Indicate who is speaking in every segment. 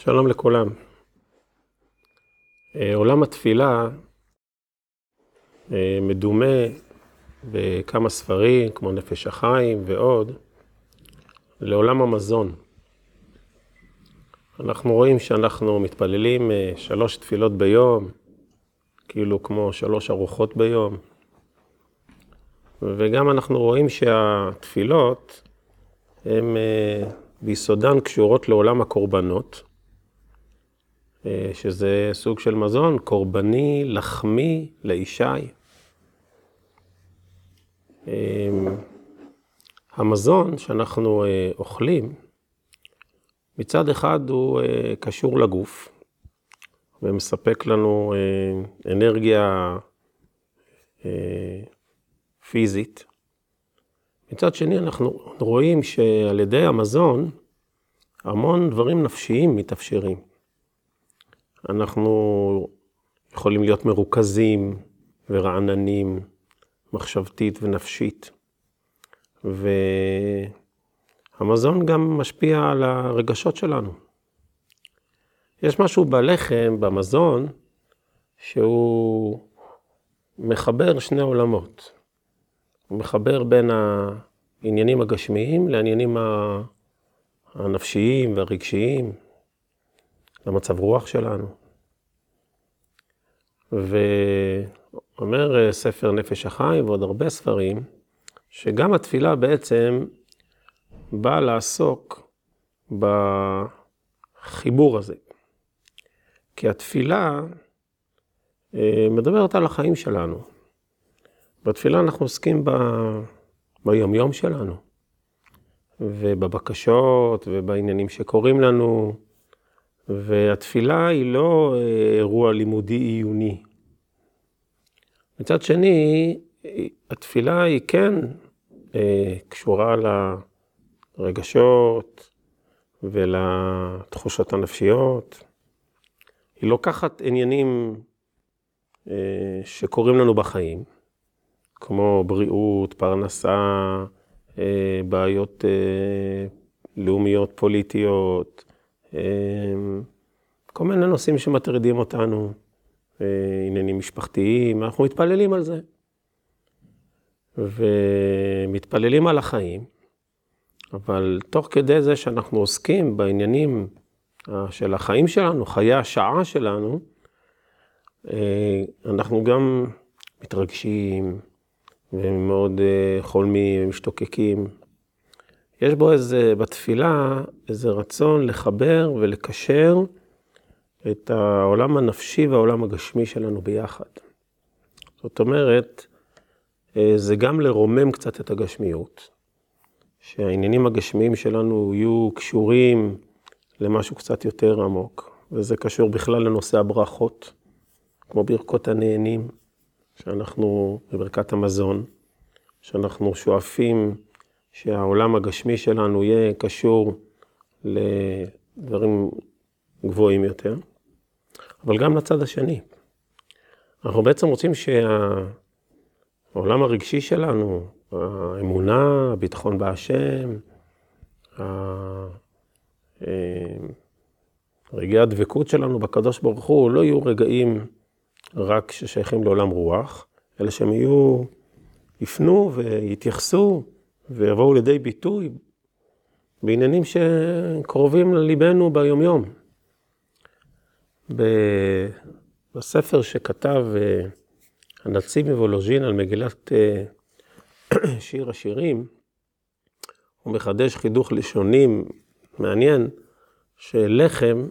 Speaker 1: שלום לכולם. אה, עולם התפילה אה, מדומה בכמה ספרים, כמו נפש החיים ועוד, לעולם המזון. אנחנו רואים שאנחנו מתפללים אה, שלוש תפילות ביום, כאילו כמו שלוש ארוחות ביום, וגם אנחנו רואים שהתפילות הן ביסודן קשורות לעולם הקורבנות. אה, שזה סוג של מזון קורבני, לחמי, לישי. אה, המזון שאנחנו אה, אוכלים, מצד אחד הוא קשור לגוף ומספק לנו אנרגיה פיזית. מצד שני, אנחנו רואים שעל ידי המזון, המון דברים נפשיים מתאפשרים. אנחנו יכולים להיות מרוכזים ורעננים, מחשבתית ונפשית. והמזון גם משפיע על הרגשות שלנו. יש משהו בלחם, במזון, שהוא מחבר שני עולמות. הוא מחבר בין העניינים הגשמיים לעניינים הנפשיים והרגשיים. למצב רוח שלנו. ואומר אה, ספר נפש החיים ועוד הרבה ספרים, שגם התפילה בעצם באה לעסוק בחיבור הזה. כי התפילה אה, מדברת על החיים שלנו. בתפילה אנחנו עוסקים ב... ביומיום שלנו, ובבקשות, ובעניינים שקורים לנו, והתפילה היא לא אה, אירוע לימודי עיוני. מצד שני, התפילה היא כן אה, קשורה לרגשות ולתחושות הנפשיות. היא לוקחת עניינים אה, שקורים לנו בחיים, כמו בריאות, פרנסה, בעיות לאומיות, פוליטיות, כל מיני נושאים שמטרידים אותנו, אה, עניינים משפחתיים, אנחנו מתפללים על זה. ומתפללים על החיים, אבל תוך כדי זה שאנחנו עוסקים בעניינים אה, של החיים שלנו, חיי השעה שלנו, אה, אנחנו גם מתרגשים ומאוד חולמים ומשתוקקים. יש בו איזה, בתפילה, איזה רצון לחבר ולקשר את העולם הנפשי והעולם הגשמי שלנו ביחד. זאת אומרת, אה, זה גם לרומם קצת את הגשמיות, שהעניינים הגשמיים שלנו יהיו קשורים למשהו קצת יותר עמוק, וזה קשור בכלל לנושא הברכות, כמו ברכות הנהנים, שאנחנו, בברכת המזון, שאנחנו שואפים שהעולם הגשמי שלנו יהיה קשור לדברים גבוהים יותר, אבל גם לצד השני. אנחנו בעצם רוצים שהעולם הרגשי שלנו, האמונה, הביטחון בהשם, רגעי הדבקות שלנו בקדוש ברוך הוא לא יהיו רגעים רק ששייכים לעולם רוח, אלא שהם יהיו, יפנו ויתייחסו ויבואו לידי ביטוי בעניינים שקרובים לליבנו ביומיום. בספר שכתב אה, הנציב מוולוז'ין על מגילת אה, שיר השירים, הוא מחדש חידוך לשונים מעניין, שלחם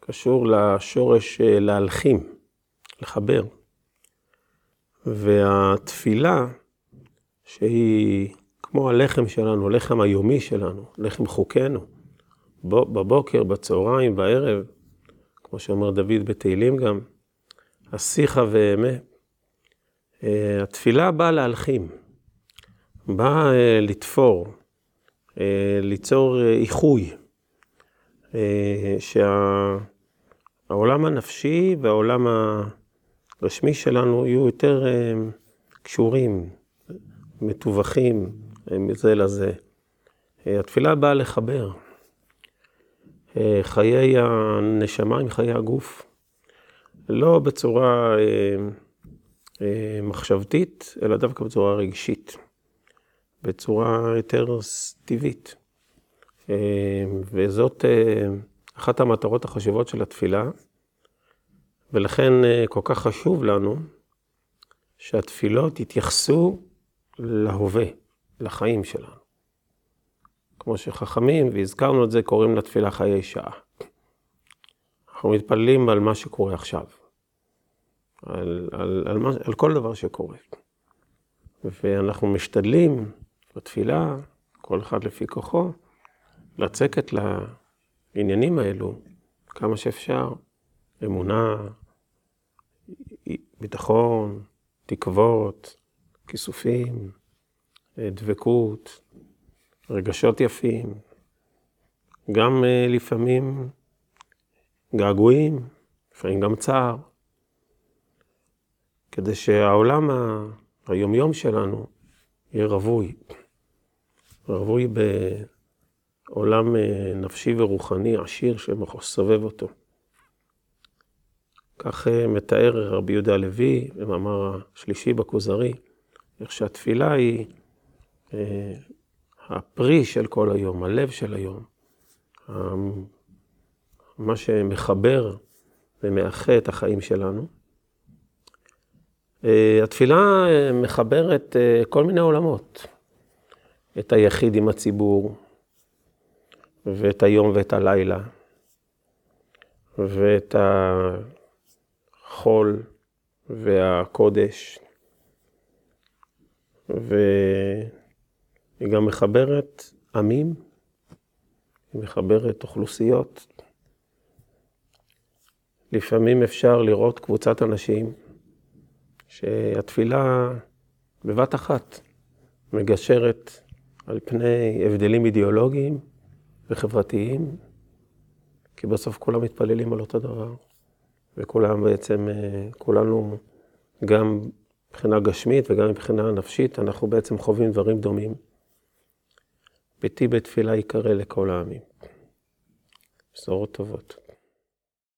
Speaker 1: קשור לשורש אה, להלחים, לחבר. והתפילה, שהיא כמו הלחם שלנו, הלחם היומי שלנו, לחם חוקנו, בבוקר, בצהריים, בערב, כמו שאומר דוד בתהילים גם, השיחה ואמה. אה, התפילה באה להלחים, באה אה, לתפור, אה, ליצור איחוי, שהעולם הנפשי והעולם הרשמי שלנו יהיו יותר קשורים, מתווכים, מזה לזה. התפילה באה לחבר. אה, חיי הנשמה עם חיי הגוף. לא בצורה מחשבתית, אלא דווקא בצורה רגשית, בצורה יותר טבעית. וזאת אחת המטרות החשובות של התפילה, ולכן כל כך חשוב לנו שהתפילות יתייחסו להווה, לחיים שלנו. כמו שחכמים, והזכרנו את זה, קוראים לתפילה חיי שעה. אנחנו מתפללים על מה שקורה עכשיו, על, על, על, מה, על כל דבר שקורה. ואנחנו משתדלים בתפילה, כל אחד לפי כוחו, לצקת לעניינים האלו כמה שאפשר, אמונה, ביטחון, תקוות, כיסופים, דבקות, רגשות יפים, גם אה, לפעמים געגועים, לפעמים גם צער, כדי שהעולם היומיום שלנו יהיה רווי, רווי בעולם אה, נפשי ורוחני עשיר שמסובב אותו. כך אה, מתאר רבי יהודה הלוי במאמר השלישי בכוזרי, איך שהתפילה היא הפרי של כל היום, הלב של היום, מה שמחבר ומאחה את החיים שלנו. אה, התפילה אה, מחברת אה, כל מיני עולמות, את היחיד עם הציבור, ואת היום ואת הלילה, ואת החול והקודש, ו... היא גם מחברת עמים, היא מחברת אוכלוסיות. לפעמים אפשר לראות קבוצת אנשים שהתפילה בבת אחת מגשרת על פני הבדלים אידיאולוגיים וחברתיים, כי בסוף כולם מתפללים על אותו דבר, וכולם בעצם, אה, כולנו גם מבחינה גשמית וגם מבחינה נפשית, אנחנו בעצם חווים דברים דומים. ביתי בתפילה יקרא לכל העמים. בשורות טובות.